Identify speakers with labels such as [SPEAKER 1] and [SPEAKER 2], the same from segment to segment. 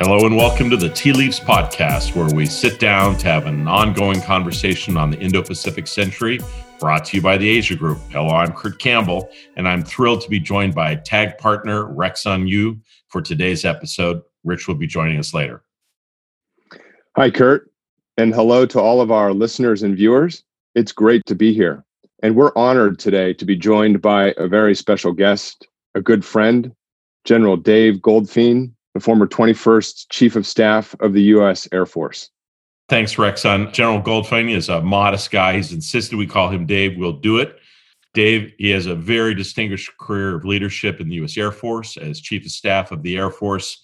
[SPEAKER 1] Hello and welcome to the Tea Leaves Podcast, where we sit down to have an ongoing conversation on the Indo Pacific century, brought to you by the Asia Group. Hello, I'm Kurt Campbell, and I'm thrilled to be joined by tag partner Rexon Ryu for today's episode. Rich will be joining us later.
[SPEAKER 2] Hi, Kurt, and hello to all of our listeners and viewers. It's great to be here. And we're honored today to be joined by a very special guest, a good friend, General Dave Goldfein, the former 21st Chief of Staff of the U.S. Air Force.
[SPEAKER 1] Thanks, Rexon. General Goldfein is a modest guy. He's insisted we call him Dave. We'll do it. Dave, he has a very distinguished career of leadership in the U.S. Air Force as Chief of Staff of the Air Force.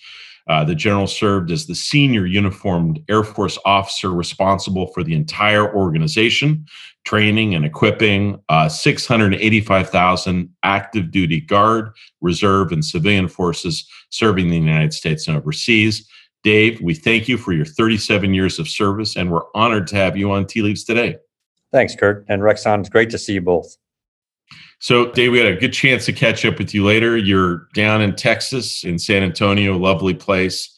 [SPEAKER 1] Uh, the general served as the senior uniformed Air Force officer responsible for the entire organization, training and equipping uh, 685,000 active duty Guard, Reserve, and civilian forces serving the United States and overseas. Dave, we thank you for your 37 years of service, and we're honored to have you on Tea Leaves today.
[SPEAKER 3] Thanks, Kurt. And Rexon, it's great to see you both.
[SPEAKER 1] So, Dave, we had a good chance to catch up with you later. You're down in Texas, in San Antonio, lovely place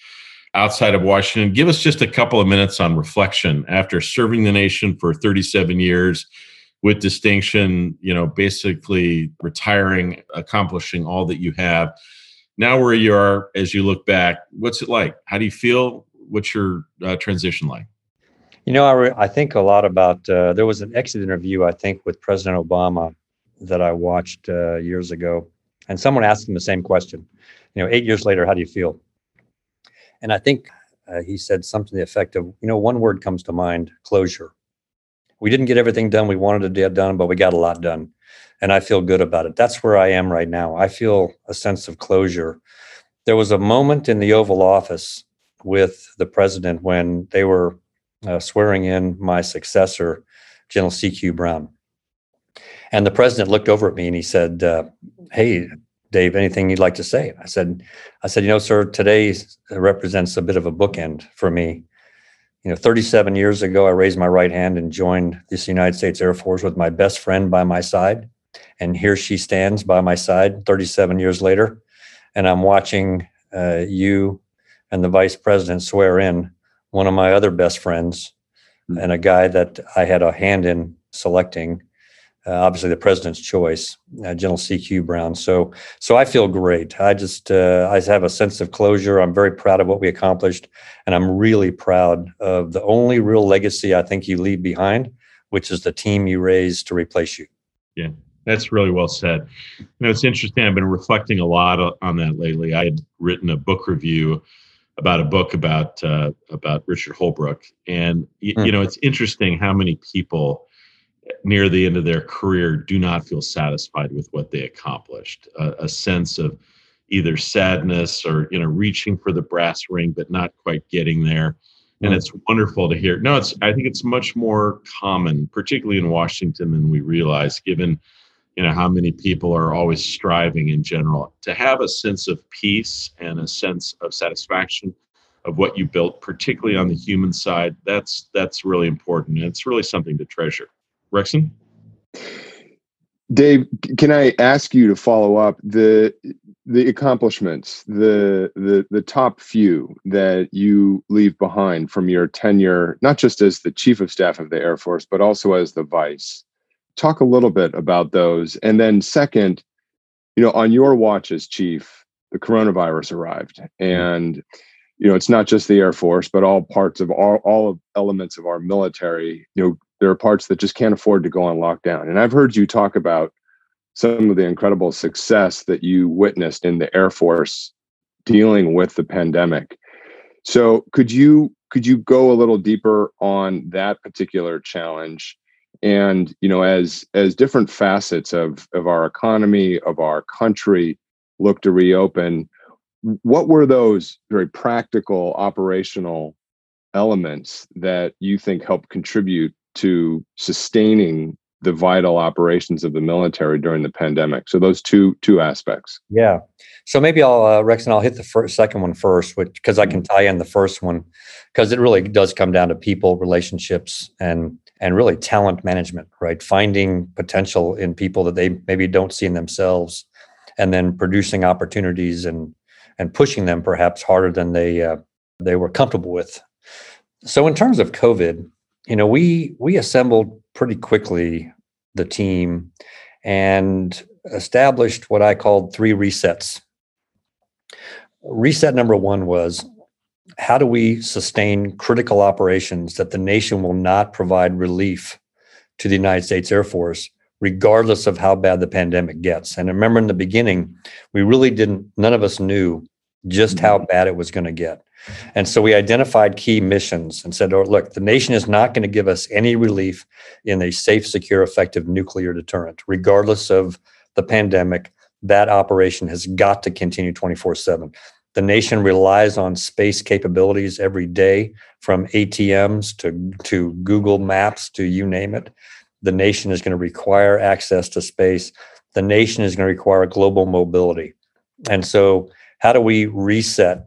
[SPEAKER 1] outside of Washington. Give us just a couple of minutes on reflection after serving the nation for 37 years with distinction, you know, basically retiring, accomplishing all that you have. Now, where you are as you look back, what's it like? How do you feel? What's your uh, transition like?
[SPEAKER 3] You know, I, re- I think a lot about. Uh, there was an exit interview, I think, with President Obama that I watched uh, years ago, and someone asked him the same question. You know, eight years later, how do you feel? And I think uh, he said something to the effect of, you know, one word comes to mind: closure. We didn't get everything done we wanted to get done, but we got a lot done, and I feel good about it. That's where I am right now. I feel a sense of closure. There was a moment in the Oval Office with the president when they were uh, swearing in my successor, General C.Q. Brown and the president looked over at me and he said, uh, "Hey, Dave, anything you'd like to say?" I said, "I said, you know, sir, today represents a bit of a bookend for me. You know, 37 years ago, I raised my right hand and joined this United States Air Force with my best friend by my side, and here she stands by my side 37 years later, and I'm watching uh, you and the vice president swear in one of my other best friends." Mm-hmm. And a guy that I had a hand in selecting uh, obviously the president's choice, uh, General C.Q. Brown. So, so I feel great. I just uh, I have a sense of closure. I'm very proud of what we accomplished, and I'm really proud of the only real legacy I think you leave behind, which is the team you raised to replace you.
[SPEAKER 1] Yeah, that's really well said. You know, it's interesting. I've been reflecting a lot on that lately. I had written a book review about a book about uh, about Richard Holbrooke, and y- mm. you know, it's interesting how many people near the end of their career do not feel satisfied with what they accomplished. A, a, sense of either sadness or you know reaching for the brass ring but not quite getting there. And mm. it's wonderful to hear. No it's i think it's much more common particularly in washington than we realize given you know how many people are always striving in general to have a sense of peace and a sense of satisfaction of what you built particularly on the human side that's that's really important. And it's really something to treasure Rexon?
[SPEAKER 2] Dave, can I ask you to follow up the the accomplishments, the the the top few that you leave behind from your tenure, not just as the chief of staff of the Air Force, but also as the vice. Talk a little bit about those, and then second, you know, on your watch as chief, the coronavirus arrived, and you know it's not just the Air Force, but all parts of all all of elements of our military, you know, there are parts that just can't afford to go on lockdown. And I've heard you talk about some of the incredible success that you witnessed in the Air Force dealing with the pandemic. So could you could you go a little deeper on that particular challenge? And you know, as as different facets of of our economy, of our country look to reopen, what were those very practical operational elements that you think help contribute to sustaining the vital operations of the military during the pandemic. So those two two aspects.
[SPEAKER 3] Yeah. So maybe I'll uh, Rexon I'll hit the first, second one first, which because I can tie in the first one because it really does come down to people, relationships, and and really talent management, right? Finding potential in people that they maybe don't see in themselves, and then producing opportunities and and pushing them perhaps harder than they uh, they were comfortable with. So in terms of COVID, you know, we we assembled pretty quickly the team and established what I called three resets. Reset number one was how do we sustain critical operations that the nation will not provide relief to the United States Air Force, regardless of how bad the pandemic gets? And I remember in the beginning, we really didn't, none of us knew just how mm-hmm. bad it was going to get. And so we identified key missions and said, oh, look, the nation is not going to give us any relief in a safe, secure, effective nuclear deterrent, regardless of the pandemic. That operation has got to continue 24 7. The nation relies on space capabilities every day, from ATMs to, to Google Maps to you name it. The nation is going to require access to space. The nation is going to require global mobility. And so, how do we reset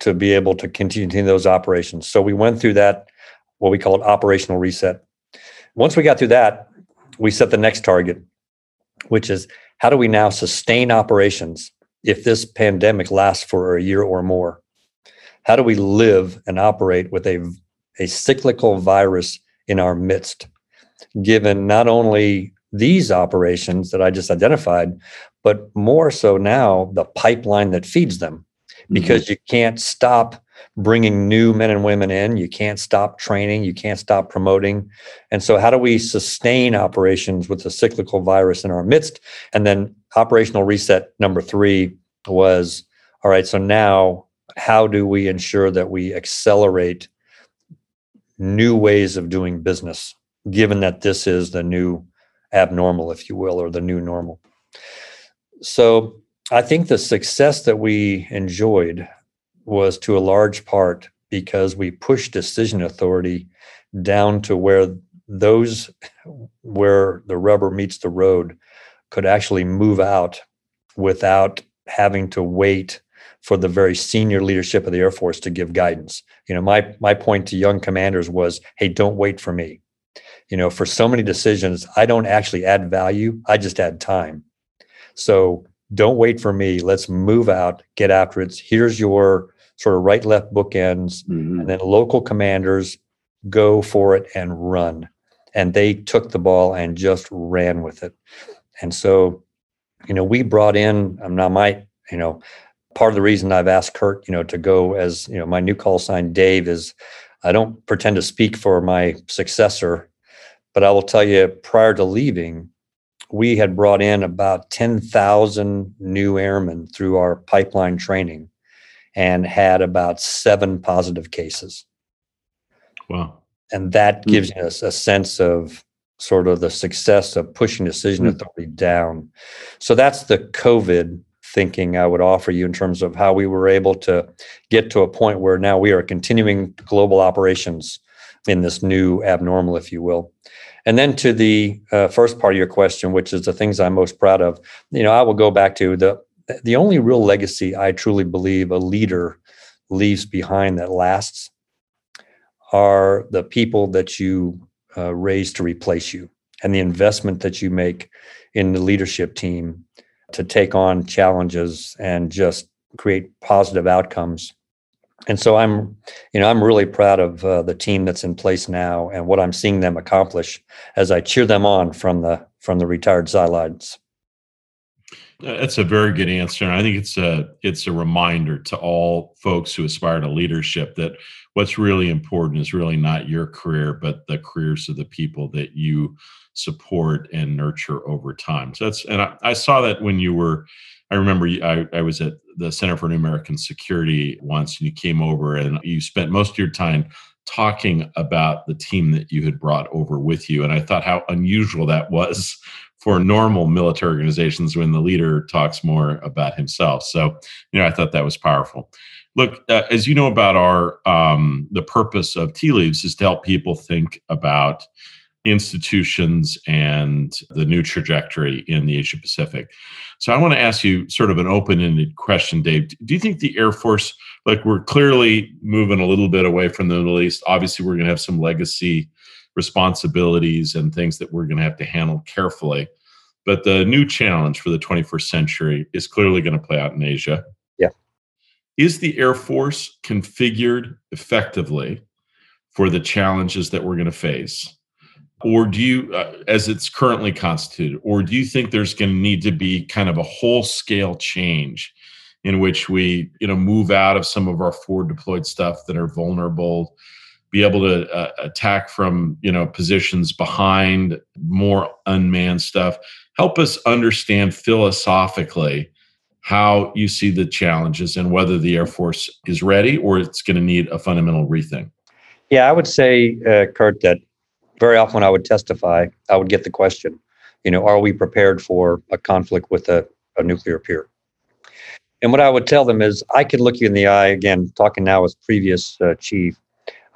[SPEAKER 3] to be able to continue those operations? So, we went through that, what we call it operational reset. Once we got through that, we set the next target, which is how do we now sustain operations if this pandemic lasts for a year or more? How do we live and operate with a, a cyclical virus in our midst, given not only these operations that I just identified, but more so now the pipeline that feeds them. Because mm-hmm. you can't stop bringing new men and women in. You can't stop training. You can't stop promoting. And so, how do we sustain operations with the cyclical virus in our midst? And then, operational reset number three was all right, so now how do we ensure that we accelerate new ways of doing business, given that this is the new abnormal, if you will, or the new normal? So, I think the success that we enjoyed was to a large part because we pushed decision authority down to where those where the rubber meets the road could actually move out without having to wait for the very senior leadership of the air force to give guidance. You know my my point to young commanders was hey don't wait for me. You know for so many decisions i don't actually add value i just add time. So don't wait for me. Let's move out get after it. Here's your sort of right left bookends mm-hmm. and then local commanders go for it and run. And they took the ball and just ran with it. And so you know we brought in i'm not my you know part of the reason i've asked kurt you know to go as you know my new call sign dave is i don't pretend to speak for my successor but i will tell you prior to leaving we had brought in about 10,000 new airmen through our pipeline training and had about seven positive cases.
[SPEAKER 1] Wow.
[SPEAKER 3] And that hmm. gives mm-hmm. us a sense of sort of the success of pushing decision mm-hmm. authority down. So that's the COVID thinking I would offer you in terms of how we were able to get to a point where now we are continuing global operations in this new abnormal, if you will. And then to the uh, first part of your question, which is the things I'm most proud of, you know, I will go back to the the only real legacy I truly believe a leader leaves behind that lasts are the people that you uh, raise to replace you and the investment that you make in the leadership team to take on challenges and just create positive outcomes and so i'm you know i'm really proud of uh, the team that's in place now and what i'm seeing them accomplish as i cheer them on from the from the retired sidelines.
[SPEAKER 1] That's a very good answer, and I think it's a it's a reminder to all folks who aspire to leadership that what's really important is really not your career, but the careers of the people that you support and nurture over time. So that's and I, I saw that when you were. I remember I, I was at the Center for New American Security once, and you came over and you spent most of your time talking about the team that you had brought over with you. And I thought how unusual that was for normal military organizations when the leader talks more about himself. So, you know, I thought that was powerful. Look, uh, as you know about our um, the purpose of tea leaves is to help people think about institutions and the new trajectory in the Asia Pacific. So I want to ask you sort of an open-ended question, Dave. Do you think the Air Force, like we're clearly moving a little bit away from the Middle East? Obviously, we're going to have some legacy responsibilities and things that we're going to have to handle carefully. But the new challenge for the 21st century is clearly going to play out in Asia. Is the Air Force configured effectively for the challenges that we're going to face? Or do you, uh, as it's currently constituted, or do you think there's going to need to be kind of a whole scale change in which we, you know, move out of some of our forward deployed stuff that are vulnerable, be able to uh, attack from, you know, positions behind more unmanned stuff? Help us understand philosophically how you see the challenges and whether the Air Force is ready or it's going to need a fundamental rethink.
[SPEAKER 3] Yeah, I would say, uh, Kurt, that very often when I would testify, I would get the question, you know, are we prepared for a conflict with a, a nuclear peer? And what I would tell them is, I can look you in the eye again, talking now as previous uh, chief.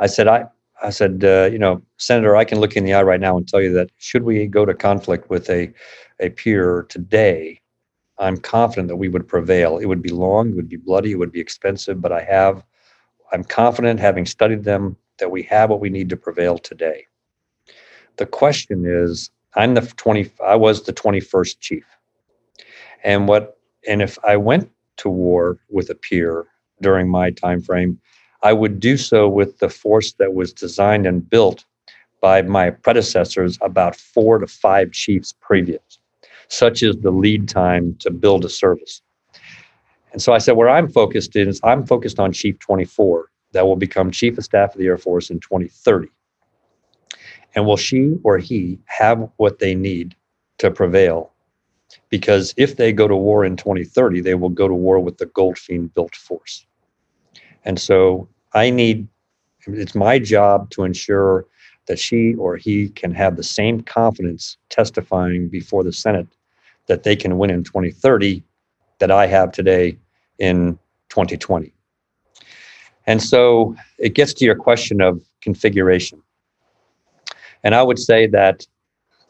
[SPEAKER 3] I said, I, I said, uh, you know, Senator, I can look you in the eye right now and tell you that should we go to conflict with a, a peer today, I'm confident that we would prevail. It would be long, it would be bloody, it would be expensive, but I have, I'm confident, having studied them, that we have what we need to prevail today. The question is, I'm the 20, I was the 21st chief. And what, and if I went to war with a peer during my time frame, I would do so with the force that was designed and built by my predecessors about four to five chiefs previous such as the lead time to build a service. And so I said, where I'm focused is I'm focused on Chief 24 that will become Chief of Staff of the Air Force in 2030. And will she or he have what they need to prevail? Because if they go to war in 2030, they will go to war with the Goldfein built force. And so I need, it's my job to ensure that she or he can have the same confidence testifying before the Senate that they can win in 2030 that I have today in 2020. And so it gets to your question of configuration. And I would say that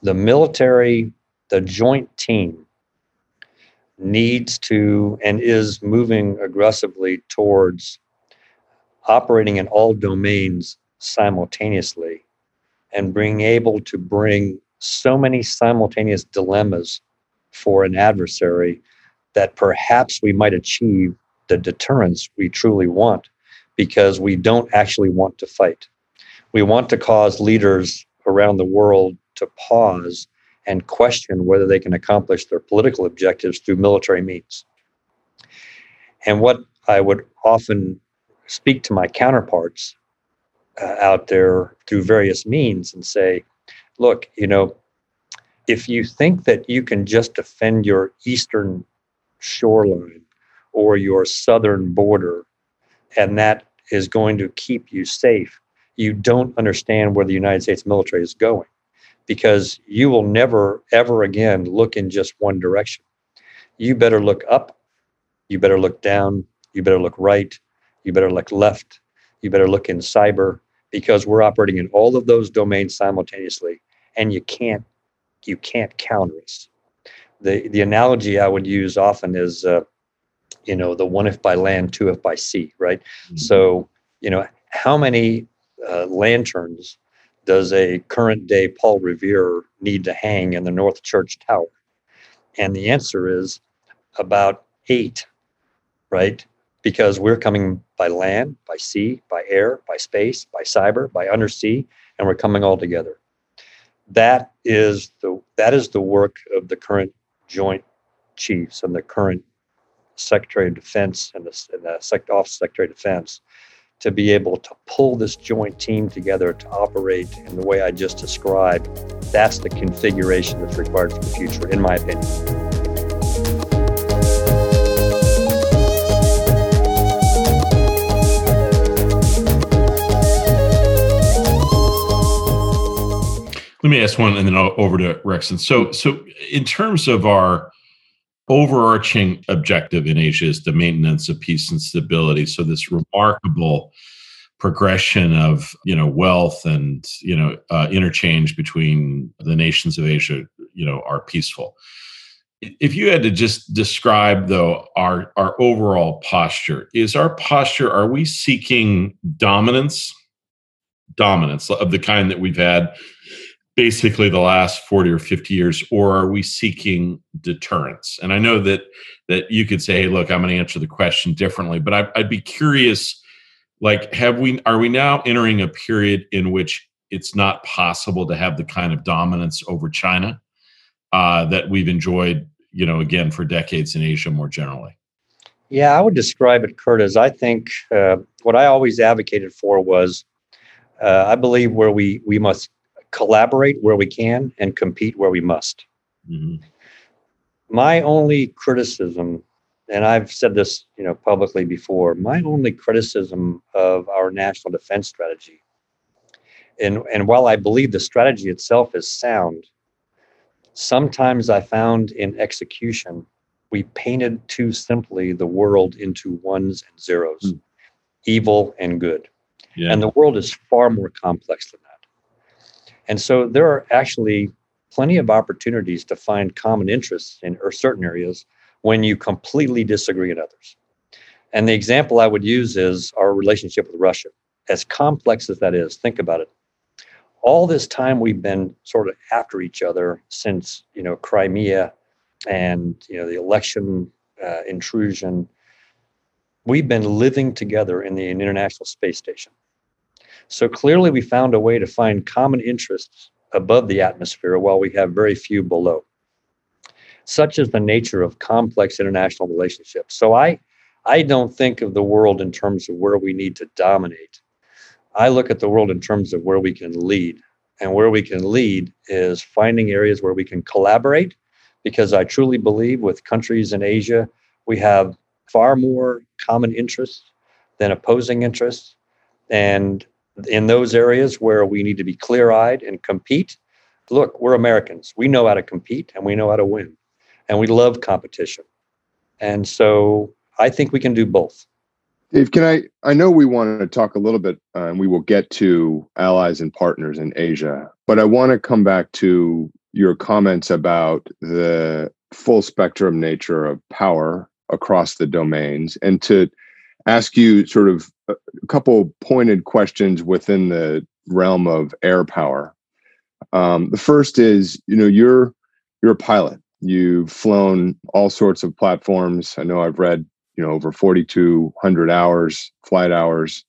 [SPEAKER 3] the military, the joint team, needs to and is moving aggressively towards operating in all domains simultaneously and being able to bring so many simultaneous dilemmas for an adversary that perhaps we might achieve the deterrence we truly want because we don't actually want to fight. We want to cause leaders around the world to pause and question whether they can accomplish their political objectives through military means. And what I would often speak to my counterparts uh, out there through various means and say, look, you know, if you think that you can just defend your eastern shoreline or your southern border and that is going to keep you safe, you don't understand where the United States military is going because you will never, ever again look in just one direction. You better look up, you better look down, you better look right, you better look left, you better look in cyber because we're operating in all of those domains simultaneously and you can't you can't counter us. The the analogy I would use often is, uh, you know, the one if by land, two if by sea, right? Mm-hmm. So, you know, how many uh, lanterns does a current day Paul Revere need to hang in the North Church Tower? And the answer is about eight, right? Because we're coming by land, by sea, by air, by space, by cyber, by undersea, and we're coming all together that is the that is the work of the current joint chiefs and the current secretary of defense and the, and the sec, office secretary of defense to be able to pull this joint team together to operate in the way I just described. That's the configuration that's required for the future, in my opinion.
[SPEAKER 1] Let me ask one, and then I'll over to Rexon. So, so in terms of our overarching objective in Asia is the maintenance of peace and stability. So this remarkable progression of you know wealth and you know uh, interchange between the nations of Asia, you know, are peaceful. If you had to just describe though our our overall posture, is our posture are we seeking dominance, dominance of the kind that we've had basically the last 40 or 50 years or are we seeking deterrence? And i know that that you could say hey look i'm going to answer the question differently but I, i'd be curious like have we are we now entering a period in which it's not possible to have the kind of dominance over china uh, that we've enjoyed you know again for decades in asia more generally?
[SPEAKER 3] Yeah i would describe it kurt as i think uh, what i always advocated for was uh, i believe where we we must collaborate where we can and compete where we must. Mm-hmm. My only criticism, and I've said this, you know, publicly before, my only criticism of our national defense strategy, and and while I believe the strategy itself is sound, sometimes I found in execution we painted too simply the world into ones and zeros, mm. evil and good. Yeah. And the world is far more complex than that. And so there are actually plenty of opportunities to find common interests in or certain areas when you completely disagree in others. And the example I would use is our relationship with Russia. As complex as that is, think about it. All this time we've been sort of after each other since, you know, Crimea and, you know, the election uh, intrusion. We've been living together in the International Space Station. So clearly, we found a way to find common interests above the atmosphere while we have very few below. Such is the nature of complex international relationships. So I, I don't think of the world in terms of where we need to dominate. I look at the world in terms of where we can lead. And where we can lead is finding areas where we can collaborate, because I truly believe with countries in Asia, we have far more common interests than opposing interests. And in those areas where we need to be clear eyed and compete, look, we're Americans. We know how to compete and we know how to win. And we love competition. And so I think we can do both.
[SPEAKER 2] Dave, can I? I know we want to talk a little bit, uh, and we will get to allies and partners in Asia, but I want to come back to your comments about the full spectrum nature of power across the domains and to ask you sort of a couple pointed questions within the realm of air power. Um, the first is, you know, you're you're a pilot. You've flown all sorts of platforms. I know I've read, you know, over 4,200 hours, flight hours.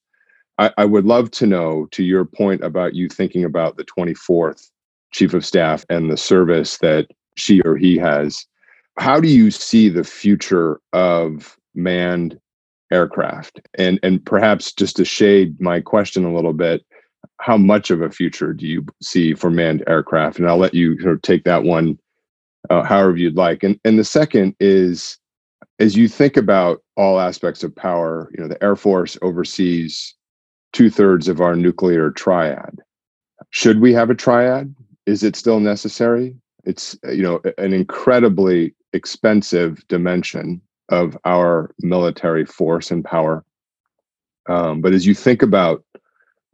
[SPEAKER 2] I, I would love to know, to your point about you thinking about the 24th chief of staff and the service that she or he has. How do you see the future of manned aircraft. And and perhaps just to shade my question a little bit how much of a future do you see for manned aircraft? And i'll let you sort of take that one uh, however you'd like. And and the second is as you think about all aspects of power you know the air force oversees two-thirds of our nuclear triad. Should we have a triad? Is it still necessary? It's you know an incredibly expensive dimension of our military force and power. Um, but as you think about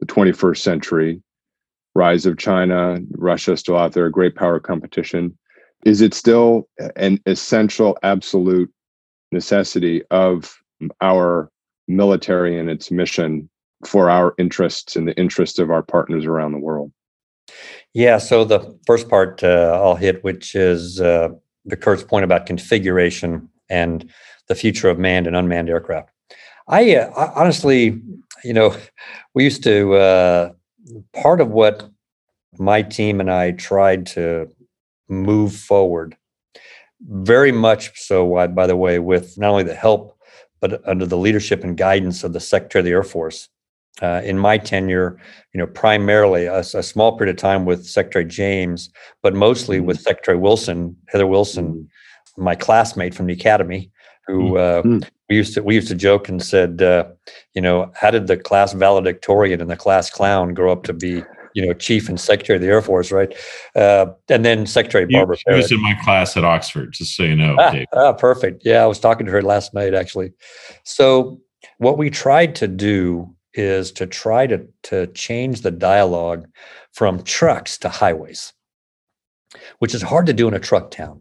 [SPEAKER 2] the 21st century, rise of China, Russia still out there, great power competition, is it still an essential, absolute necessity of our military and its mission for our interests and the interests of our partners around the world?
[SPEAKER 3] Yeah, so the first part uh, I'll hit, which is uh, the Kurt's point about configuration and the future of manned and unmanned aircraft. I, uh, I honestly, you know, we used to uh, part of what my team and I tried to move forward, very much so. By the way, with not only the help but under the leadership and guidance of the Secretary of the Air Force. Uh, in my tenure, you know, primarily a, a, small period of time with Secretary James, but mostly with Secretary Wilson, Heather Wilson, mm-hmm. My classmate from the academy, who mm-hmm. uh, we used to we used to joke and said, uh, you know, how did the class valedictorian and the class clown grow up to be, you know, chief and secretary of the Air Force, right? Uh, and then Secretary you, Barbara.
[SPEAKER 1] She was in my class at Oxford, just so you know.
[SPEAKER 3] Ah, ah, perfect. Yeah, I was talking to her last night actually. So what we tried to do is to try to to change the dialogue from trucks to highways, which is hard to do in a truck town,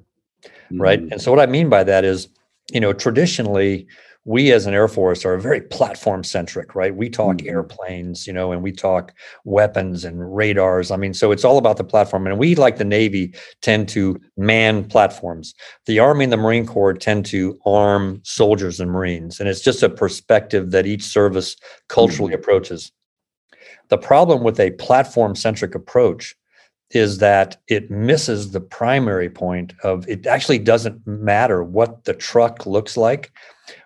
[SPEAKER 3] mm-hmm. right? And so what I mean by that is you know, traditionally, we as an Air Force are very platform centric, right? We talk mm-hmm. airplanes, you know, and we talk weapons and radars. I mean, so it's all about the platform. And we, like the Navy, tend to man platforms. The Army and the Marine Corps tend to arm soldiers and Marines. And it's just a perspective that each service culturally mm-hmm. approaches. The problem with a platform centric approach is that it misses the primary point of it actually doesn't matter what the truck looks like.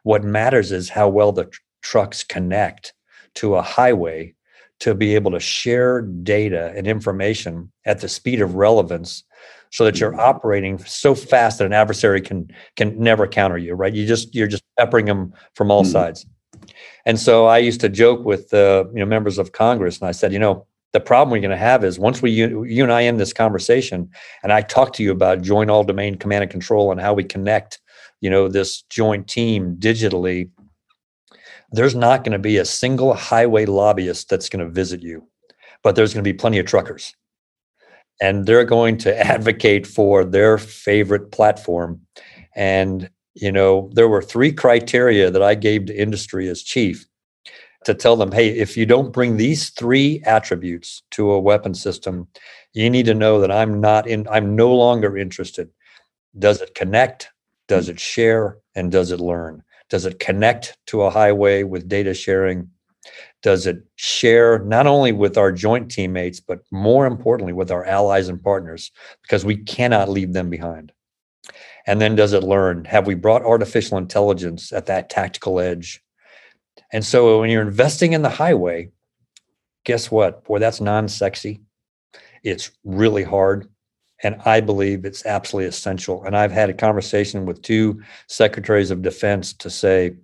[SPEAKER 3] What matters is how well the tr- trucks connect to a highway to be able to share data and information at the speed of relevance so that you're mm-hmm. operating so fast that an adversary can can never counter you right you just you're just peppering them from all mm-hmm. sides and so i used to joke with uh, you know members of congress and i said you know the problem we're going to have is once we you, you and I end this conversation, and I talk to you about joint all domain command and control and how we connect, you know, this joint team digitally. There's not going to be a single highway lobbyist that's going to visit you, but there's going to be plenty of truckers, and they're going to advocate for their favorite platform. And you know, there were three criteria that I gave to industry as chief to tell them, hey, if you don't bring these three attributes to a weapon system, you need to know that I'm not in, I'm no longer interested. Does it connect? Does it share? And does it learn? Does it connect to a highway with data sharing? Does it share not only with our joint teammates, but more importantly, with our allies and partners, because we cannot leave them behind? And then does it learn? Have we brought artificial intelligence at that tactical edge? And so when you're investing in the highway, guess what? Boy, that's non sexy. It's really hard. And I believe it's absolutely essential. And I've had a conversation with two secretaries of defense to say,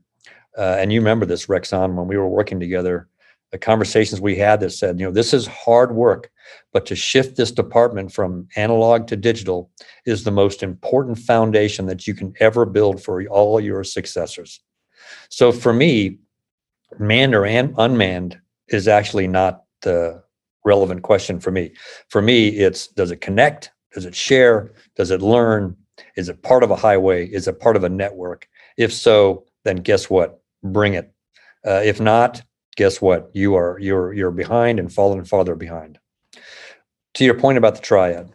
[SPEAKER 3] uh, and you remember this, Rexon, when we were working together, the conversations we had that said, you know, this is hard work, but to shift this department from analog to digital is the most important foundation that you can ever build for all your successors. So for me, manned or unmanned is actually not the relevant question for me. For me, it's does it connect? Does it share? Does it learn? Is it part of a highway? Is it part of a network? If so, then guess what? Bring it. Uh, if not, guess what? You are you're you're behind and falling farther behind. To your point about the triad,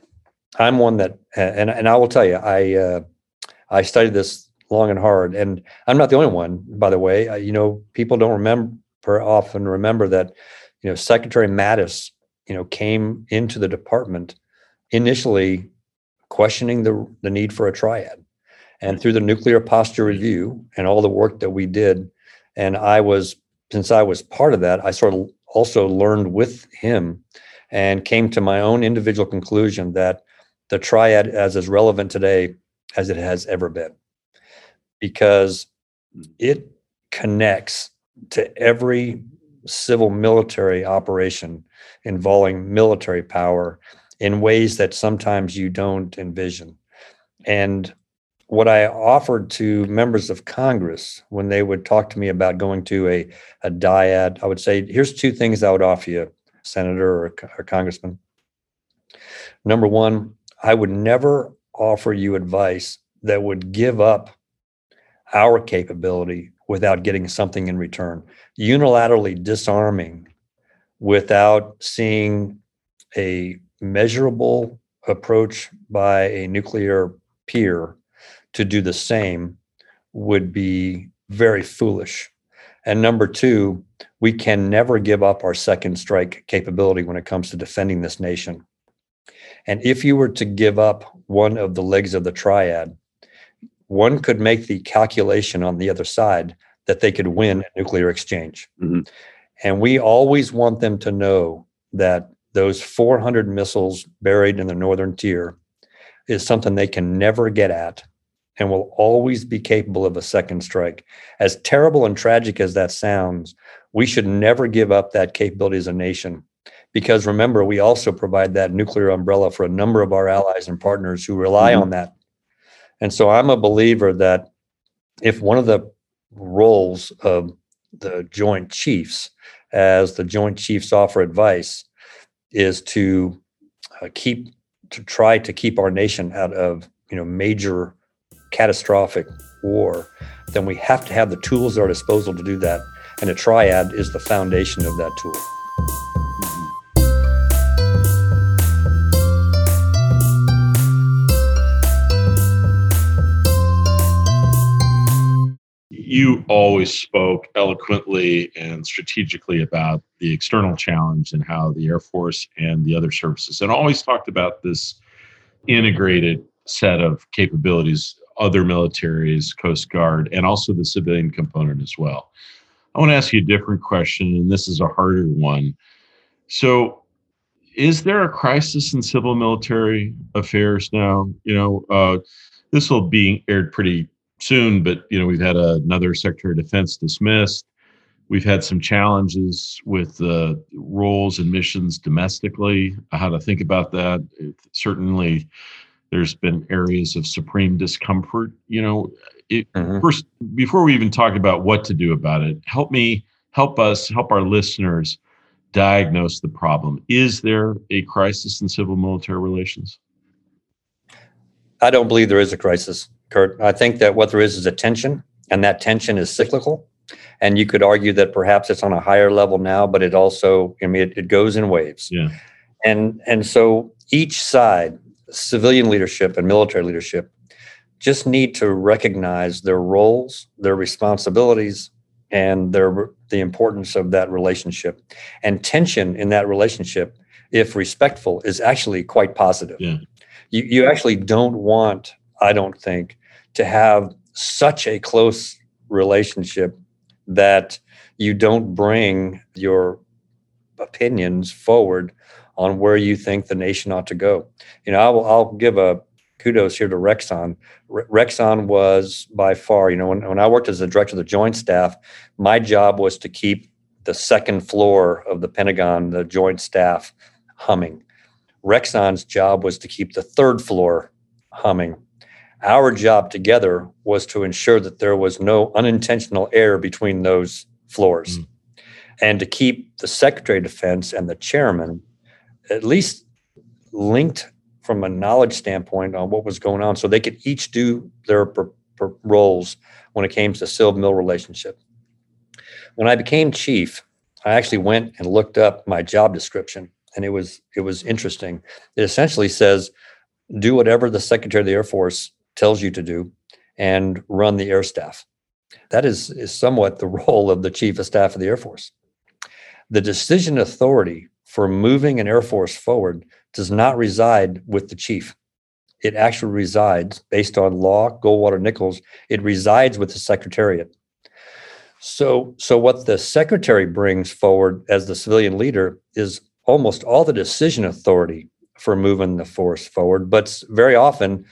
[SPEAKER 3] I'm one that, and and I will tell you, I uh, I studied this long and hard. And I'm not the only one, by the way. Uh, you know, people don't remember often remember that, you know, Secretary Mattis, you know, came into the department initially questioning the the need for a triad. And through the nuclear posture review and all the work that we did, and I was since I was part of that, I sort of also learned with him and came to my own individual conclusion that the triad as is relevant today as it has ever been because mm. it connects to every civil military operation involving military power in ways that sometimes you don't envision. And what I offered to members of Congress when they would talk to me about going to a, a dyad, I would say, here's two things I would offer you, Senator or, or Congressman. Number one, I would never offer you advice that would give up our capability without getting something in return. Unilaterally disarming without seeing a measurable approach by a nuclear peer to do the same would be very foolish. And number two, we can never give up our second strike capability when it comes to defending this nation. And if you were to give up one of the legs of the triad, one could make the calculation on the other side that they could win a nuclear exchange. Mm-hmm. And we always want them to know that those 400 missiles buried in the northern tier is something they can never get at and will always be capable of a second strike. As terrible and tragic as that sounds, we should never give up that capability as a nation. Because remember, we also provide that nuclear umbrella for a number of our allies and partners who rely mm-hmm. on that and so I'm a believer that if one of the roles of the Joint Chiefs, as the Joint Chiefs offer advice, is to uh, keep to try to keep our nation out of you know major catastrophic war, then we have to have the tools at our disposal to do that. And a triad is the foundation of that tool.
[SPEAKER 1] You always spoke eloquently and strategically about the external challenge and how the Air Force and the other services, and always talked about this integrated set of capabilities, other militaries, Coast Guard, and also the civilian component as well. I want to ask you a different question, and this is a harder one. So, is there a crisis in civil military affairs now? You know, uh, this will be aired pretty soon, but you know we've had another Secretary of Defense dismissed. We've had some challenges with uh, roles and missions domestically. How to think about that? It, certainly, there's been areas of supreme discomfort. You know, it, mm-hmm. first before we even talk about what to do about it, help me, help us, help our listeners diagnose the problem. Is there a crisis in civil military relations?
[SPEAKER 3] I don't believe there is a crisis. Kurt. I think that what there is is a tension, and that tension is cyclical. And you could argue that perhaps it's on a higher level now, but it also, I mean, it, it goes in waves.
[SPEAKER 1] Yeah.
[SPEAKER 3] And and so each side, civilian leadership and military leadership, just need to recognize their roles, their responsibilities, and their the importance of that relationship. And tension in that relationship, if respectful, is actually quite positive.
[SPEAKER 1] Yeah.
[SPEAKER 3] You you actually don't want, I don't think, to have such a close relationship that you don't bring your opinions forward on where you think the nation ought to go. You know, I'll, I'll give a kudos here to Rexon. Re- Rexon was by far, you know, when, when I worked as the director of the Joint Staff, my job was to keep the second floor of the Pentagon, the Joint Staff, humming. Rexon's job was to keep the third floor humming. Our job together was to ensure that there was no unintentional air between those floors mm. and to keep the Secretary of Defense and the chairman at least linked from a knowledge standpoint on what was going on so they could each do their per, per roles when it came to civil mill relationship. When I became chief, I actually went and looked up my job description and it was it was interesting. It essentially says do whatever the Secretary of the Air Force tells you to do and run the air staff. That is, is somewhat the role of the chief of staff of the Air Force. The decision authority for moving an Air Force forward does not reside with the chief. It actually resides, based on law, Goldwater Nichols, it resides with the Secretariat. So, so what the secretary brings forward as the civilian leader is almost all the decision authority for moving the force forward, but very often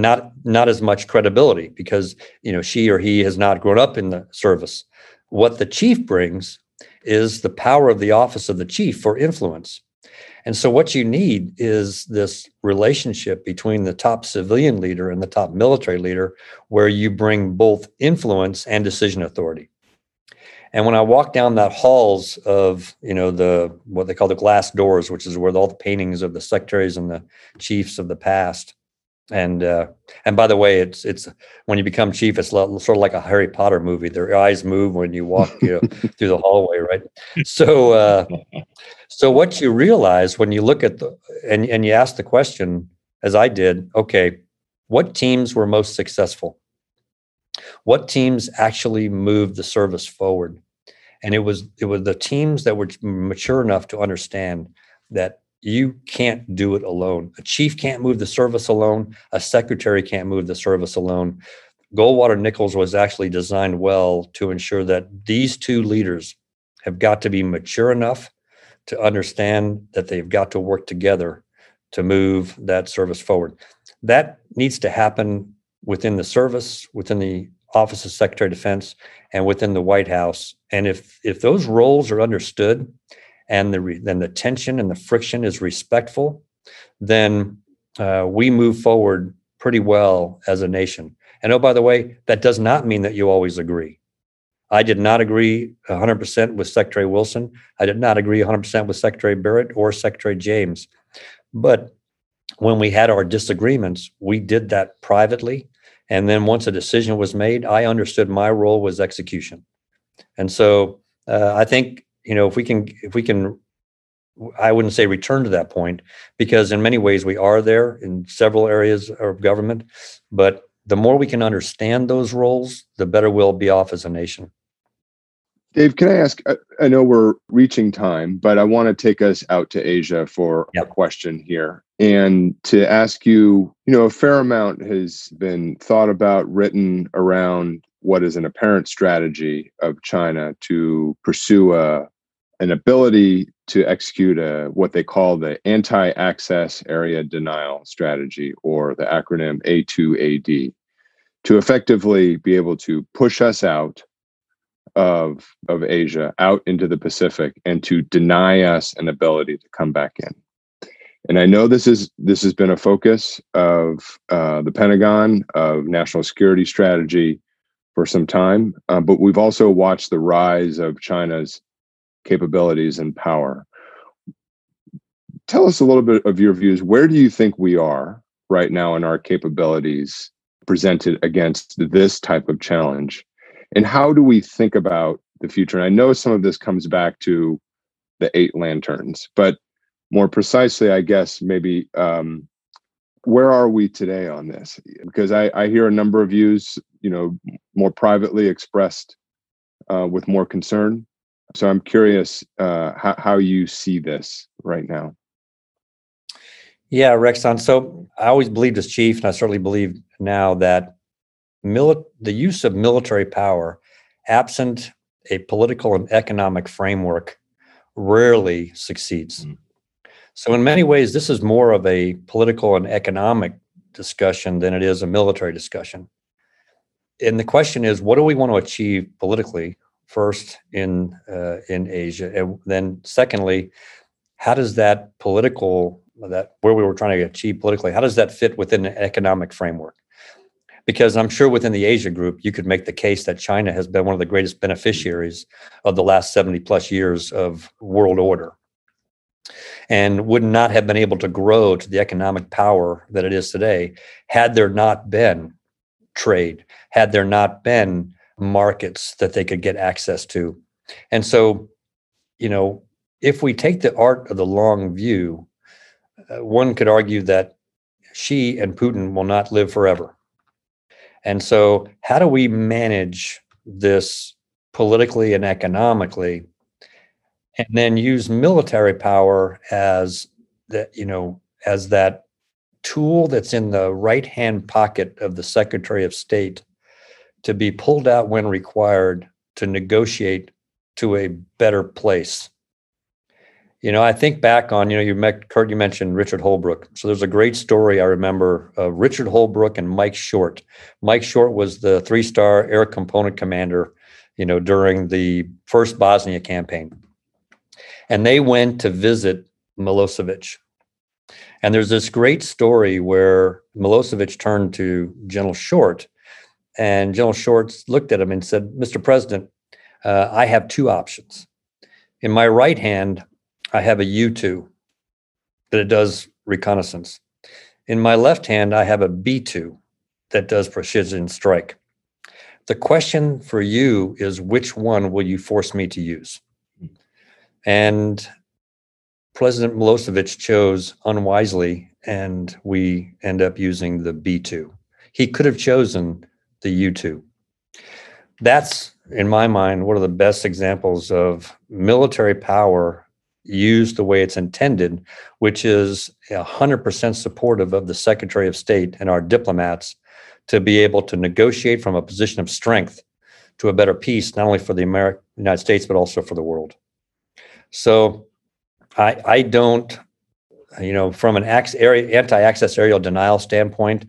[SPEAKER 3] not not as much credibility because you know she or he has not grown up in the service. What the chief brings is the power of the office of the chief for influence. And so what you need is this relationship between the top civilian leader and the top military leader where you bring both influence and decision authority. And when i walk down that halls of you know the what they call the glass doors which is where all the paintings of the secretaries and the chiefs of the past and uh, and by the way, it's it's when you become chief, it's sort of like a Harry Potter movie. Their eyes move when you walk you know, through the hallway, right? So uh, so what you realize when you look at the and and you ask the question, as I did, okay, what teams were most successful? What teams actually moved the service forward? And it was it was the teams that were mature enough to understand that you can't do it alone. A chief can't move the service alone. A secretary can't move the service alone. Goldwater Nichols was actually designed well to ensure that these two leaders have got to be mature enough to understand that they've got to work together to move that service forward. That needs to happen within the service, within the Office of Secretary of Defense, and within the White House. And if if those roles are understood and the then the tension and the friction is respectful, then uh, we move forward pretty well as a nation. And oh, by the way, that does not mean that you always agree. I did not agree 100% with Secretary Wilson. I did not agree 100% with Secretary Barrett or Secretary James. But when we had our disagreements, we did that privately And then once a decision was made, I understood my role was execution. And so uh, I think you know if we can if we can I wouldn't say return to that point because in many ways we are there in several areas of government, but the more we can understand those roles, the better we'll be off as a nation.
[SPEAKER 2] Dave, can I ask? I know we're reaching time, but I want to take us out to Asia for yep. a question here and to ask you. You know, a fair amount has been thought about, written around what is an apparent strategy of China to pursue a an ability to execute a what they call the anti-access area denial strategy or the acronym A2AD to effectively be able to push us out of of Asia out into the Pacific and to deny us an ability to come back in. And I know this is this has been a focus of uh, the Pentagon of national security strategy for some time, uh, but we've also watched the rise of China's capabilities and power. Tell us a little bit of your views. Where do you think we are right now in our capabilities presented against this type of challenge? And how do we think about the future? And I know some of this comes back to the eight lanterns, but more precisely, I guess maybe um, where are we today on this? Because I, I hear a number of views, you know, more privately expressed uh, with more concern so I'm curious uh, how, how you see this right now.
[SPEAKER 3] Yeah, Rexon. So I always believed as chief, and I certainly believe now that mili- the use of military power, absent a political and economic framework, rarely succeeds. Mm. So, in many ways, this is more of a political and economic discussion than it is a military discussion. And the question is, what do we want to achieve politically? first in uh, in Asia, and then secondly, how does that political that where we were trying to achieve politically, how does that fit within an economic framework? Because I'm sure within the Asia group, you could make the case that China has been one of the greatest beneficiaries of the last 70 plus years of world order and would not have been able to grow to the economic power that it is today had there not been trade, had there not been markets that they could get access to. And so, you know, if we take the art of the long view, uh, one could argue that Xi and Putin will not live forever. And so, how do we manage this politically and economically, and then use military power as that, you know, as that tool that's in the right hand pocket of the Secretary of State to be pulled out when required to negotiate to a better place. You know, I think back on, you know, you met, Kurt, you mentioned Richard Holbrooke. So there's a great story I remember of Richard Holbrooke and Mike Short. Mike Short was the three star air component commander, you know, during the first Bosnia campaign. And they went to visit Milosevic. And there's this great story where Milosevic turned to General Short and General Short looked at him and said, Mr. President, uh, I have two options. In my right hand, I have a U 2 that it does reconnaissance. In my left hand, I have a B 2 that does precision strike. The question for you is which one will you force me to use? And President Milosevic chose unwisely, and we end up using the B 2. He could have chosen the U2. That's, in my mind, one of the best examples of military power used the way it's intended, which is 100% supportive of the Secretary of State and our diplomats to be able to negotiate from a position of strength to a better peace, not only for the American United States, but also for the world. So I, I don't, you know, from an anti-access area denial standpoint,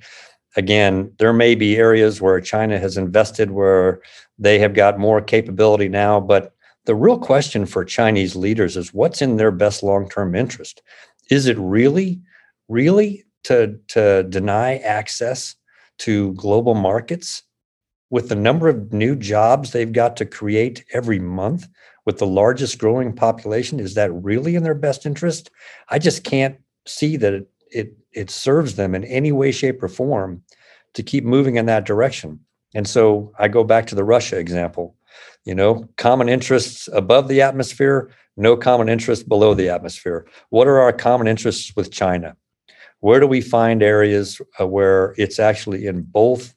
[SPEAKER 3] again, there may be areas where China has invested where they have got more capability now, but the real question for Chinese leaders is what's in their best long-term interest? Is it really, really to, to deny access to global markets with the number of new jobs they've got to create every month with the largest growing population? Is that really in their best interest? I just can't see that it, it it serves them in any way, shape, or form to keep moving in that direction. And so I go back to the Russia example. You know, common interests above the atmosphere, no common interests below the atmosphere. What are our common interests with China? Where do we find areas uh, where it's actually in both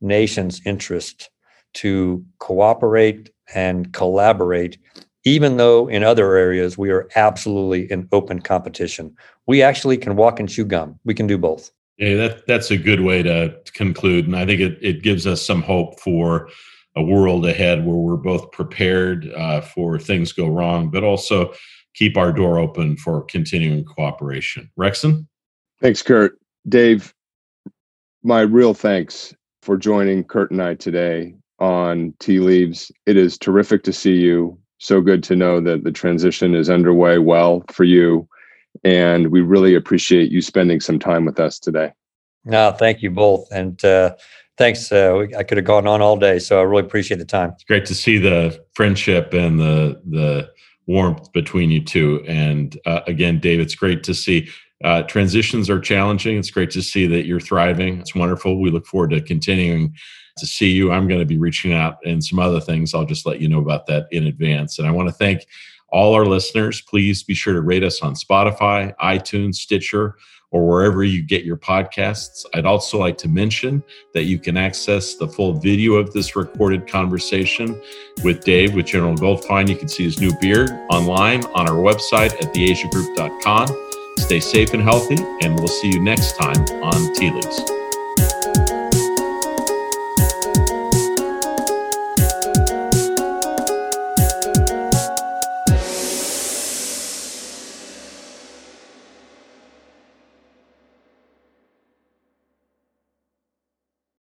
[SPEAKER 3] nations' interest to cooperate and collaborate, even though in other areas we are absolutely in open competition? We actually can walk and chew gum. We can do both.
[SPEAKER 1] Yeah, that that's a good way to conclude, and I think it it gives us some hope for a world ahead where we're both prepared uh, for things go wrong, but also keep our door open for continuing cooperation. Rexon?
[SPEAKER 2] Thanks, Kurt. Dave, my real thanks for joining Kurt and I today on Tea Leaves. It is terrific to see you. So good to know that the transition is underway well for you. And we really appreciate you spending some time with us today.
[SPEAKER 3] No, thank you both. And uh, thanks. Uh, I could have gone on all day, so I really appreciate the time.
[SPEAKER 1] It's great to see the friendship and the the warmth between you two. And uh, again, Dave, it's great to see. Uh, transitions are challenging. It's great to see that you're thriving. It's wonderful. We look forward to continuing to see you. I'm going to be reaching out and some other things. I'll just let you know about that in advance. And I want to thank all our listeners. Please be sure to rate us on Spotify, iTunes, Stitcher or wherever you get your podcasts. I'd also like to mention that you can access the full video of this recorded conversation with Dave with General Goldfein. You can see his new beard online on our website at theasiagroup.com. Stay safe and healthy, and we'll see you next time on Tea Leaves.